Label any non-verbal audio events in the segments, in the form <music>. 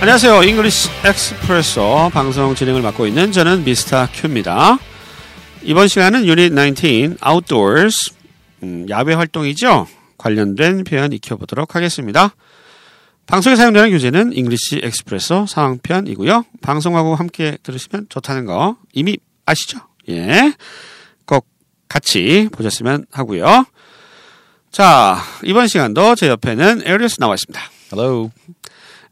안녕하세요. English Expresso 방송 진행을 맡고 있는 저는 Mr. Q입니다. 이번 시간은 유닛 19 Outdoors 음, 야외 활동이죠. 관련된 표현 익혀보도록 하겠습니다. 방송에 사용되는 교재는 English Expresso 상황편이고요. 방송하고 함께 들으시면 좋다는 거 이미 아시죠? 예. 꼭 같이 보셨으면 하고요. 자, 이번 시간도 제 옆에는 에리스 나와 있습니다. Hello.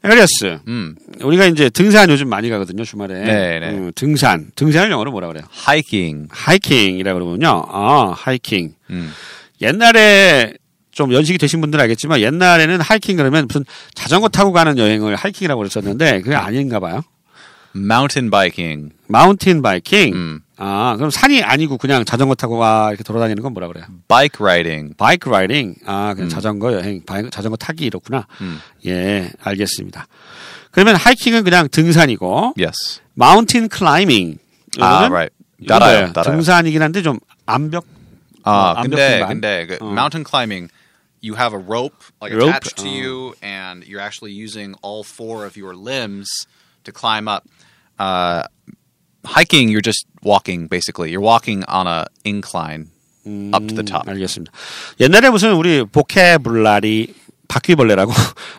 에리스. 음. 우리가 이제 등산 요즘 많이 가거든요, 주말에. 네, 네. 음, 등산. 등산을 영어로 뭐라 그래요? Hiking. 하이킹이라 그러면요. 아, 하이킹. 음. 옛날에 좀 연식이 되신 분들은 알겠지만 옛날에는 하이킹 그러면 무슨 자전거 타고 가는 여행을 하이킹이라고 그랬었는데 그게 아닌가 봐요. Mountain biking. mountain biking. 음. 아, 그럼 산이 아니고 그냥 자전거 타고 와 이렇게 돌아다니는 건 뭐라 그래요? Bike riding. bike riding. 아, 그냥 자전거 여행, 자전거 타기 이렇구나. 음. 예, 알겠습니다. 그러면 하이킹은 그냥 등산이고 Yes. 마운틴 클라이밍. Ah, right. 따라요? 따라요. 등산이긴 한데 좀 암벽 아, 암벽 근데 등반. 근데 그 어. mountain climbing you have a rope like Rope, attached to 어. you and you're actually using all four of your limbs to climb up. Uh, hiking you're just walking basically. You're walking on a incline up to the top. 알겠습니다. 옛날에 무슨 우리 보케블라리 바퀴벌레라고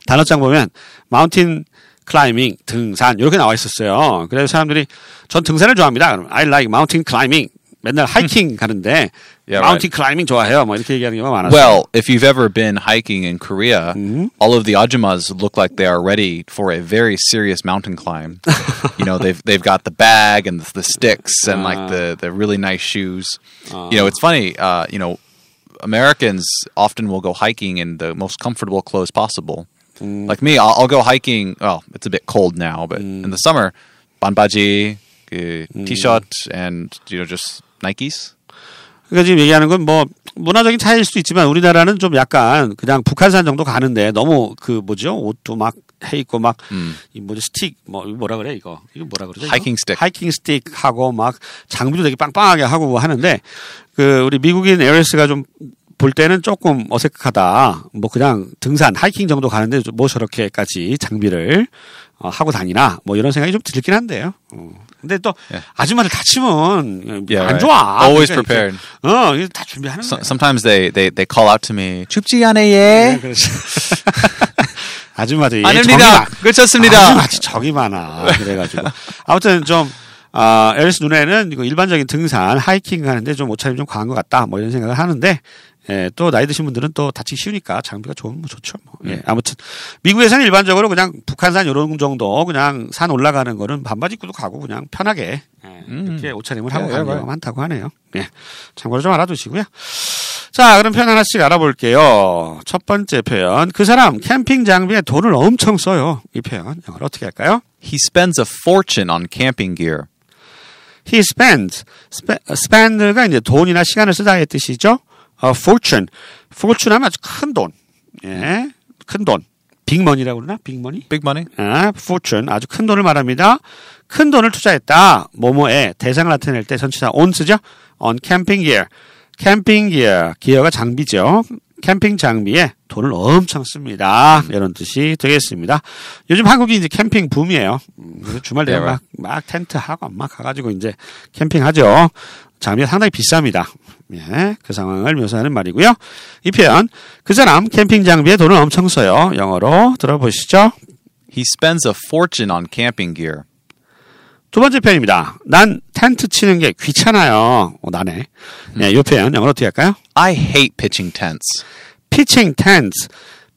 단어장 보면 마운틴 클라이밍 등산 이렇게 나와 있었어요. 그래서 사람들이 전 등산을 좋아합니다. 그럼 I like mountain climbing. 맨날 하이킹 <laughs> 가는데 Yeah, 마운틴 클라이밍 좋아해요. 뭐 이렇게 얘기하는 경우가 많았어요. Well, if you've ever been hiking in Korea, all of the ajumas look like they are ready for a very serious mountain climb. you know, they've they've got the bag and the, the sticks and like the the really nice shoes. You know, it's funny. Uh, you know, Americans often will go hiking in the most comfortable clothes possible. Like me, I'll, I'll go hiking. Well, it's a bit cold now, but in the summer, banbaji, 그 t-shirt, and you know, just Nikes. 그러니까 지금 얘기하는 건 뭐 문화적인 차이일 수도 있지만 우리나라는 좀 약간 그냥 북한산 정도 가는데 너무 그 뭐죠 옷도 막 해 있고 막이 뭐지 스틱 뭐 뭐라 그래 이거 이거 뭐라 그러죠? 하이킹 스틱. 하이킹 스틱 하고 막 장비도 되게 빵빵하게 하고 하는데 그 우리 미국인 에어리스가 좀 볼 때는 조금 어색하다. 뭐 그냥 등산 하이킹 정도 가는데 뭐 저렇게까지 장비를 어, 하고 다니나 뭐 이런 생각이 좀 들긴 한데요. 어. 근데 또 Yeah. 아줌마들 다치면 Yeah, 안 right. 좋아. Always 그러니까 이렇게 prepared. 어, 이거 다 준비하는 So, 거야. sometimes they, they, they call out to me, 춥지 않아요? 네, 그렇지. <laughs> 아줌마들이 아닙니다. 괜찮습니다. 아줌마들 정이 많아. 그래가지고 아무튼 좀 아, 에리스 눈에는 이거 일반적인 등산, 하이킹 하는데 좀 옷차림 좀 과한 것 같다. 뭐 이런 생각을 하는데 예, 또 나이 드신 분들은 또 다치기 쉬우니까 장비가 좋으면 뭐 좋죠. 뭐. 예, 아무튼 미국에서는 일반적으로 그냥 북한산 이런 정도 그냥 산 올라가는 거는 반바지 입고도 가고 그냥 편하게 예, 이렇게 옷차림을 하고 예, 가는 예, 경우가 많다고 하네요. 예, 참고로 좀 알아두시고요. 자, 그럼 표현 하나씩 알아볼게요. 첫 번째 표현. 그 사람 캠핑 장비에 돈을 엄청 써요. 이 표현. 영어로 어떻게 할까요? He spends a fortune on camping gear. He spends. spe- spend가 이제 돈이나 시간을 쓰다의 뜻이죠. 어, fortune. fortune 하면 아주 큰 돈. 예. 큰 돈. 빅머니라고 그러나? 빅머니? Money? 아, fortune. 아주 큰 돈을 말합니다. 큰 돈을 투자했다. 뭐뭐에 대상을 나타낼 때 전치사 on 쓰죠. on camping gear. 캠핑 기어. 기어가 장비죠. 캠핑 장비에 돈을 엄청 씁니다. 이런 뜻이 되겠습니다. 요즘 한국이 이제 캠핑 붐이에요. 음, 그래서 주말 되면 네, 막, 막 텐트 하고 막 가가지고 이제 캠핑하죠. 장비가 상당히 비쌉니다. 예, 그 상황을 묘사하는 말이고요. 이 표현, 그 사람 캠핑 장비에 돈을 엄청 써요. 영어로 들어보시죠. He spends a fortune on camping gear. 두 번째 표현입니다. 난 텐트 치는 게 귀찮아요. 어, 나네. 예, 이 표현 영어로 어떻게 할까요? I hate pitching tents. 피칭 텐트.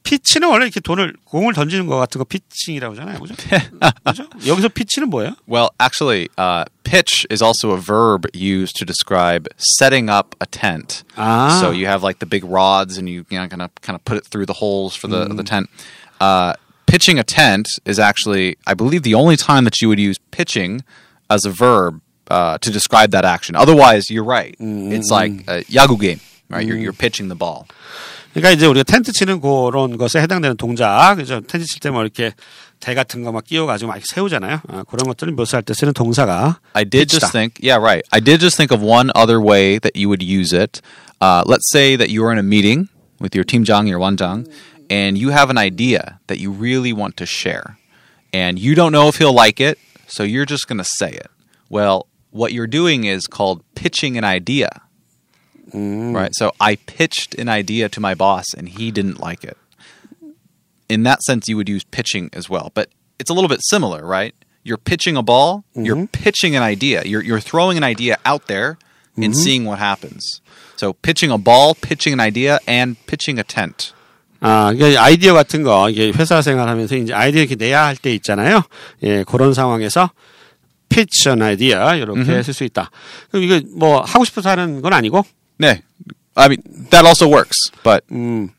피치는 원래 이렇게 돈을 공을 던지는 것 같은 거 피칭이라고 하잖아요. 그죠? <laughs> 그죠? 여기서 피치는 뭐예요? Well, actually, uh, pitch is also a verb used to describe setting up a tent. Ah. So you have like the big rods, and you, you know, kind of kind of put it through the holes for the the tent. Uh, pitching a tent is actually, I believe, the only time that you would use pitching as a verb uh, to describe that action. Otherwise, you're right. It's like a yagu game, right? You're you're pitching the ball. 그러니까 이제 우리가 텐트 치는 그런 것에 해당되는 동작, 그죠? 텐트 칠 때 뭐 이렇게 대 같은 거 막 끼워가지고 막 세우잖아요. 아, 그런 것들을 묘사할 때 쓰는 동사가 I did pitch다. just think, yeah, right. I did just think of one other way that you would use it. Uh, let's say that you're in a meeting with your teamjang, your wanjang, and you have an idea that you really want to share. and you don't know if he'll like it, so you're just going to say it. Well, what you're doing is called pitching an idea. Right? So I pitched an idea to my boss and he didn't like it. In that sense, you would use pitching as well, but it's a little bit similar, right? You're pitching a ball, you're pitching an idea. You're, you're throwing an idea out there and seeing what happens. So pitching a ball, pitching an idea, and pitching a tent. 아, 이게 아이디어 같은 거, 이게 회사 생활하면서 이제 아이디어 이렇게 내야 할 때 있잖아요. 예, 그런 상황에서 pitch an idea 이렇게 쓸 수 있다. 그럼 이거 뭐 하고 싶어서 하는 건 아니고, Yeah. I mean, that also works, but 음,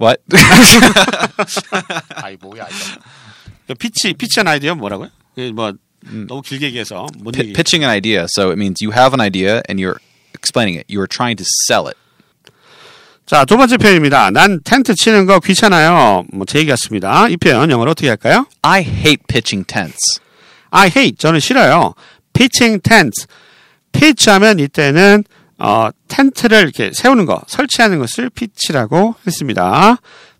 What? 아이 뭐야 이거. pitch pitch an idea 뭐라고요? 뭐 너무 길게 얘기해서 못 P- 얘기. pitching an idea. So it means you have an idea and you're explaining it. You are trying to sell it. 자, 두 번째 표현입니다. 난 텐트 치는 거 귀찮아요. 뭐 제 얘기 같습니다. 이 표현 영어로 어떻게 할까요? I hate pitching tents. I hate 저는 싫어요. pitching tents. pitch 하면 이때는 어, 텐트를 이렇게 세우는 거, 설치하는 것을 pitch라고 했습니다.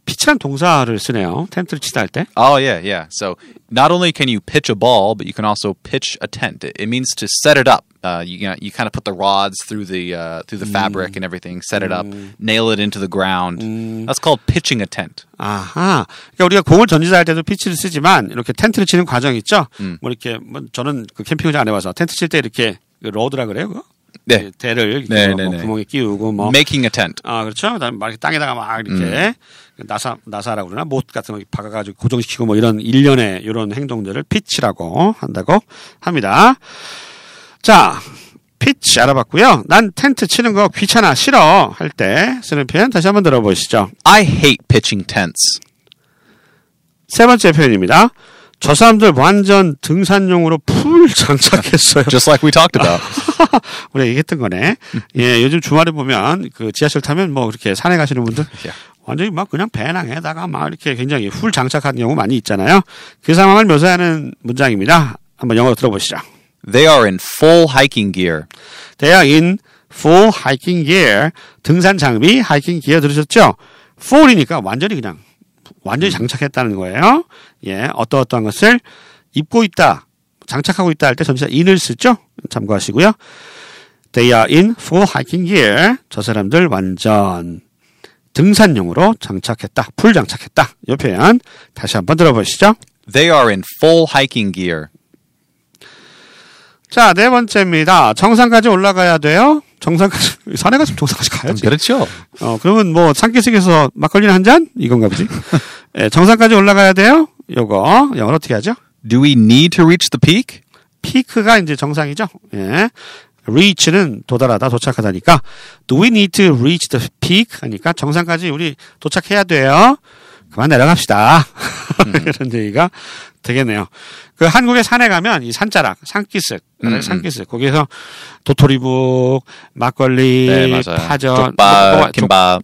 pitch란 동사를 쓰네요. 텐트를 치다 할 때. Oh yeah, yeah. So not only can you pitch a ball, but you can also pitch a tent. It, means to set it up. Uh, you you, you kind of put the rods through the uh, through the fabric and everything, set it up, nail it into the ground. That's called pitching a tent. 아하. 그러니까 우리가 공을 던지자 할 때도 pitch를 쓰지만 이렇게 텐트를 치는 과정 있죠. 뭐 이렇게 뭐 저는 그 캠핑장 안 해봐서 텐트 칠 때 이렇게 그 rod라 그래요. 그거? 네. 대를 네, 뭐 네, 네. 구멍에 끼우고 뭐 Making a tent. 아, 그렇죠. 그다음에 막 이렇게 땅에다가 막 이렇게 나사 나사라고 그러나 못 같은 거 박아 가지고 고정시키고 뭐 이런 일련의 이런 행동들을 pitch라고 한다고 합니다. 자, pitch 알아봤고요. 난 텐트 치는 거 귀찮아, 싫어 할 때 쓰는 표현 다시 한번 들어보시죠. I hate pitching tents. 세 번째 표현입니다. 저 사람들 완전 등산용으로 풀 <laughs> 장착했어요. Just like we talked about. <laughs> <laughs> 우리가 얘기했던 거네. 예, 요즘 주말에 보면 그 지하철 타면 뭐 그렇게 산에 가시는 분들. 완전히 막 그냥 배낭에다가 막 이렇게 굉장히 full 장착한 경우 많이 있잖아요. 그 상황을 묘사하는 문장입니다. 한번 영어로 들어보시죠. They are in full hiking gear. They are in full hiking gear. 등산 장비, hiking gear 들으셨죠? full이니까 완전히 그냥 완전히 장착했다는 거예요. 예, 어떠어떠한 것을 입고 있다, 장착하고 있다 할 때 전치사 in을 쓰죠? 참고하시고요. They are in full hiking gear. 저 사람들 완전 등산용으로 장착했다, 풀 장착했다. 이 표현 다시 한번 들어보시죠. They are in full hiking gear. 자, 네 번째입니다. 정상까지 올라가야 돼요. 정상까지 <laughs> 산에 가서 정상까지 가야지. 그렇죠. 어, 그러면 뭐 산기슭에서 막걸리는 한 잔? 이건가 보지. <laughs> 예, 정상까지 올라가야 돼요. 요거 영어로 어떻게 하죠? Do we need to reach the peak? 피크가 이제 정상이죠. 예. reach는 도달하다, 도착하다니까 do we need to reach the peak 하니까 정상까지 우리 도착해야 돼요. 그만 내려갑시다. <laughs> 이런 얘기가 되겠네요. 그 한국의 산에 가면 이 산자락, 산기슭, 음, 산기슭 거기서 도토리묵, 막걸리, 네. 파전, 족발, 뭐, 뭐, 족- 김밥.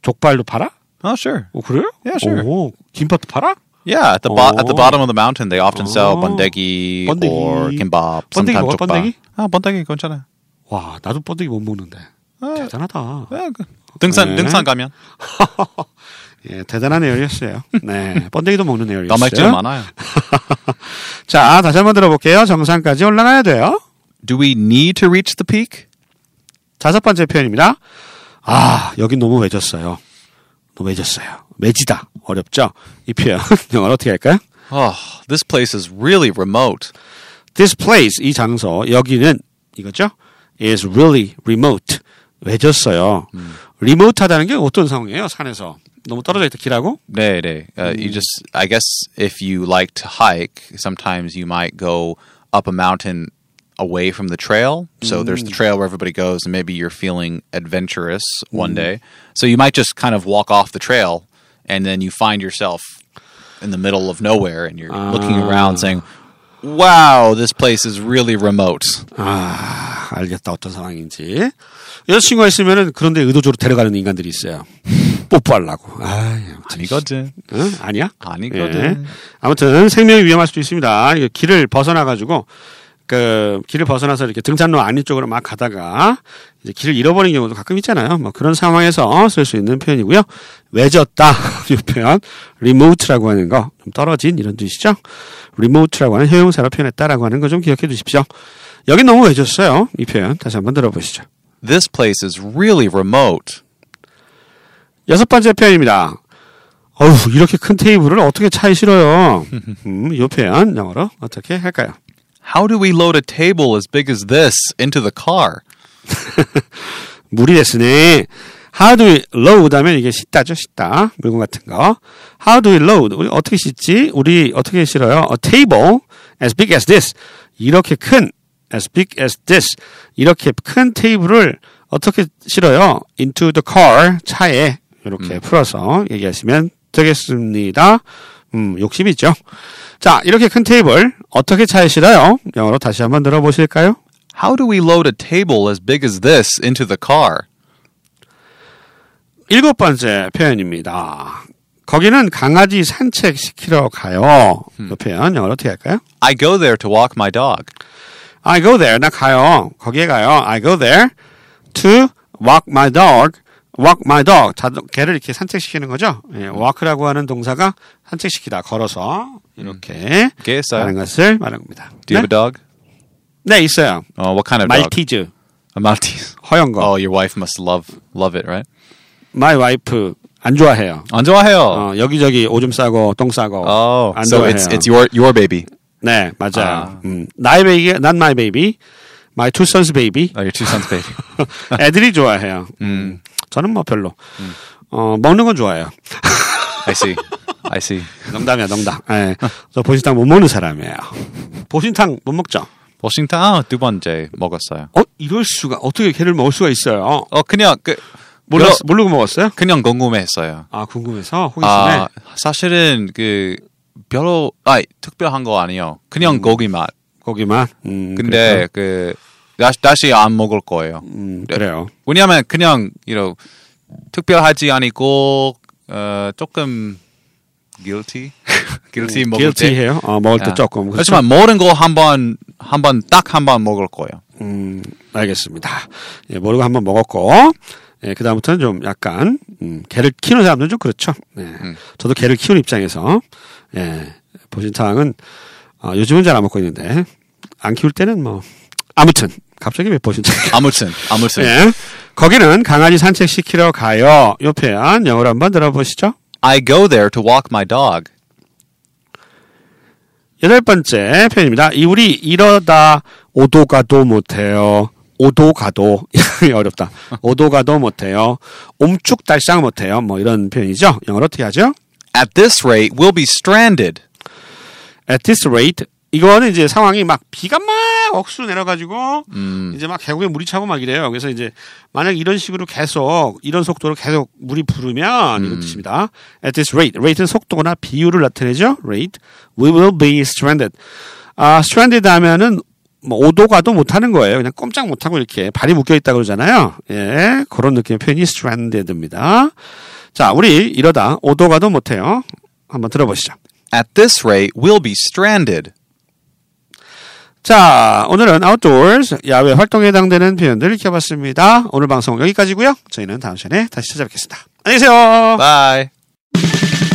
족 발도 팔아? Oh, sure. 오, 그래요? Yeah, sure. 오, 김밥도 팔아? Yeah, at the bo- at the Oh. bottom of the mountain, they often sell Oh. bandegi, 번데기. or kimbap. 번데기 먹어, jokbal. 번데기? 아, 번데기 괜찮아. 와, 나도 번데기 못 먹는데. 대단하다. 네, 그- 등산 네. 등산 가면 <laughs> 예, 대단한 에어리였어요. 네, 번데기도 먹는 에어리였어요. 단백질 많아요. <laughs> 자, 다시 한번 들어볼게요. 정상까지 올라가야 돼요. Do we need to reach the peak? 다섯 번째 표현입니다. 아, 여긴 너무 외졌어요. 너무 외졌어요. 외지다. 어렵죠? 이 표현. <laughs> 영어로 어떻게 할까요? Oh, this place is really remote. This place, 이 장소, 여기는 이거죠? is really remote. 외졌어요. 리모트하다는 게 어떤 상황이에요? 산에서. 너무 떨어져 있다 길하고? 네, 네. Uh, You just, I guess, if you like to hike, sometimes you might go up a mountain away from the trail. So there's the trail where everybody goes, and maybe you're feeling adventurous one day. So you might just kind of walk off the trail, and then you find yourself in the middle of nowhere, and you're looking around saying, "Wow, this place is really remote." 아, 알겠다. 어떤 상황인지. 여자친구가 있으면은 그런데 의도적으로 데려가는 인간들이 있어요. 뽀뽀하려고. 아, 아니거든. 응? 아니야? 아니거든. 예. 아무튼 생명이 위험할 수도 있습니다. 길을 벗어나 가지고 그 길을 벗어나서 이렇게 등산로 안위 쪽으로 막 가다가 이제 길을 잃어버린 경우도 가끔 있잖아요. 뭐 그런 상황에서 쓸 수 있는 표현이고요. 외졌다 <laughs> 이 표현 remote라고 하는 거 좀 떨어진 이런 뜻이죠. remote라고 하는 효용사로 표현했다라고 하는 거 좀 기억해 두십시오. 여기 너무 외졌어요. 이 표현 다시 한번 들어보시죠. This place is really remote. 여섯 번째 표현입니다. 어우 이렇게 큰 테이블을 어떻게 차에 실어요? <laughs> 음, 이 표현 영어로 어떻게 할까요? How do we load a table as big as this into the car? 됐으네. How do we load 하면 이게 싣다죠, 싣다. 물건 같은 거. How do we load? 우리 어떻게 싣지? 우리 어떻게 실어요? A table as big as this. 이렇게 큰, as big as this. 이렇게 큰 테이블을 어떻게 실어요? into the car. 차에. 이렇게 풀어서 얘기하시면 되겠습니다. 음, 욕심 있죠? 자, 이렇게 큰 테이블 어떻게 실어요? 영어로 다시 한번 들어보실까요? How do we load a table as big as this into the car? 일곱 번째 표현입니다. 거기는 강아지 산책 시키러 가요. 그 표현 영어로 어떻게 할까요? I go there to walk my dog. I go there. 나 가요. 거기에 가요. I go there to walk my dog. Walk my dog. 자, 개를 이렇게 산책시키는 거죠. 예, walk라고 하는 동사가 산책시키다. 걸어서 이렇게 개 있어요? 하는 것을 말합니다. Do you have a dog? 네, 있어요. Oh, what kind of dog? 말티즈. A Maltese. 허연 거. Oh, your wife must love love it, right? My wife 안 좋아해요. 안 좋아해요. 어, 여기저기 오줌 싸고 똥 싸고 Oh, 안 so 좋아해요. it's it's your your baby. 네, 맞아요. 아. 음, 나의 베이비, not my baby, my two sons baby. Oh, your two sons' baby. 애들이 좋아해요. 음, 저는 뭐 별로. 어, 먹는 건 좋아해요. I see. I see. <laughs> 농담이야, 농담. 예. 저 보신탕 못 먹는 사람이에요. 보신탕 못 먹죠? 보신탕 두 번째 먹었어요. 어, 이럴 수가, 어떻게 걔를 먹을 수가 있어요? 어 그냥 그 몰랐, 여러- 모르고 먹었어요? 그냥 궁금했어요. 아, 궁금해서, 호기심에. 아 사실은 그 별로 아 특별한 거 아니에요. 그냥 고기 맛. 고기만. 음, 근데 그 다시, 다시 안 먹을 거예요. 음, 그래요. 왜냐하면 그냥 you know, 특별하지 않고 어, 조금 guilty, <laughs> guilty 먹을 때. guilty해요. 어, 먹을 때 아. 조금. 그렇죠? 하지만 모든 거 한번 한 번 딱 한 번 먹을 거예요. 음, 알겠습니다. 예, 모르고 한번 먹었고, 예, 그다음부터는 좀 약간, 음, 개를 키우는 사람들은 좀 그렇죠. 예. 저도 개를 키우는 입장에서, 예, 보신탕은, 어, 요즘은 잘 안 먹고 있는데, 안 키울 때는 뭐, 아무튼, 갑자기 왜 보신탕? <laughs> 아무튼 아무튼 예. 거기는 강아지 산책 시키러 가요. 요 표현 영어로 한번 들어보시죠. I go there to walk my dog. 여덟 번째 표현입니다. 이 우리 이러다 오도 가도 못해요. 오도 가도 <laughs> 어렵다. 오도 가도 못해요. 옴축달싹 못해요. 뭐 이런 표현이죠. 영어로 어떻게 하죠? At this rate, we'll be stranded. At this rate 이거는 이제 상황이 막 비가 막 억수로 내려가지고 이제 막 계곡에 물이 차고 막 이래요. 그래서 이제 만약 이런 식으로 계속 이런 속도로 계속 물이 부르면 이런 뜻입니다. At this rate, rate는 속도나 비율을 나타내죠. Rate, we will be stranded. 아, stranded 하면은 뭐 오도 가도 못하는 거예요. 그냥 꼼짝 못하고 이렇게 발이 묶여 있다 그러잖아요. 예, 그런 느낌의 표현이 stranded입니다. 자, 우리 이러다 오도 가도 못해요. 한번 들어보시죠. At this rate, we'll be stranded. 자, 오늘은 outdoors, 야외 활동에 해당되는 표현들 익혀봤습니다. 오늘 방송 여기까지고요 저희는 다음 시간에 다시 찾아뵙겠습니다. 안녕히 계세요. Bye.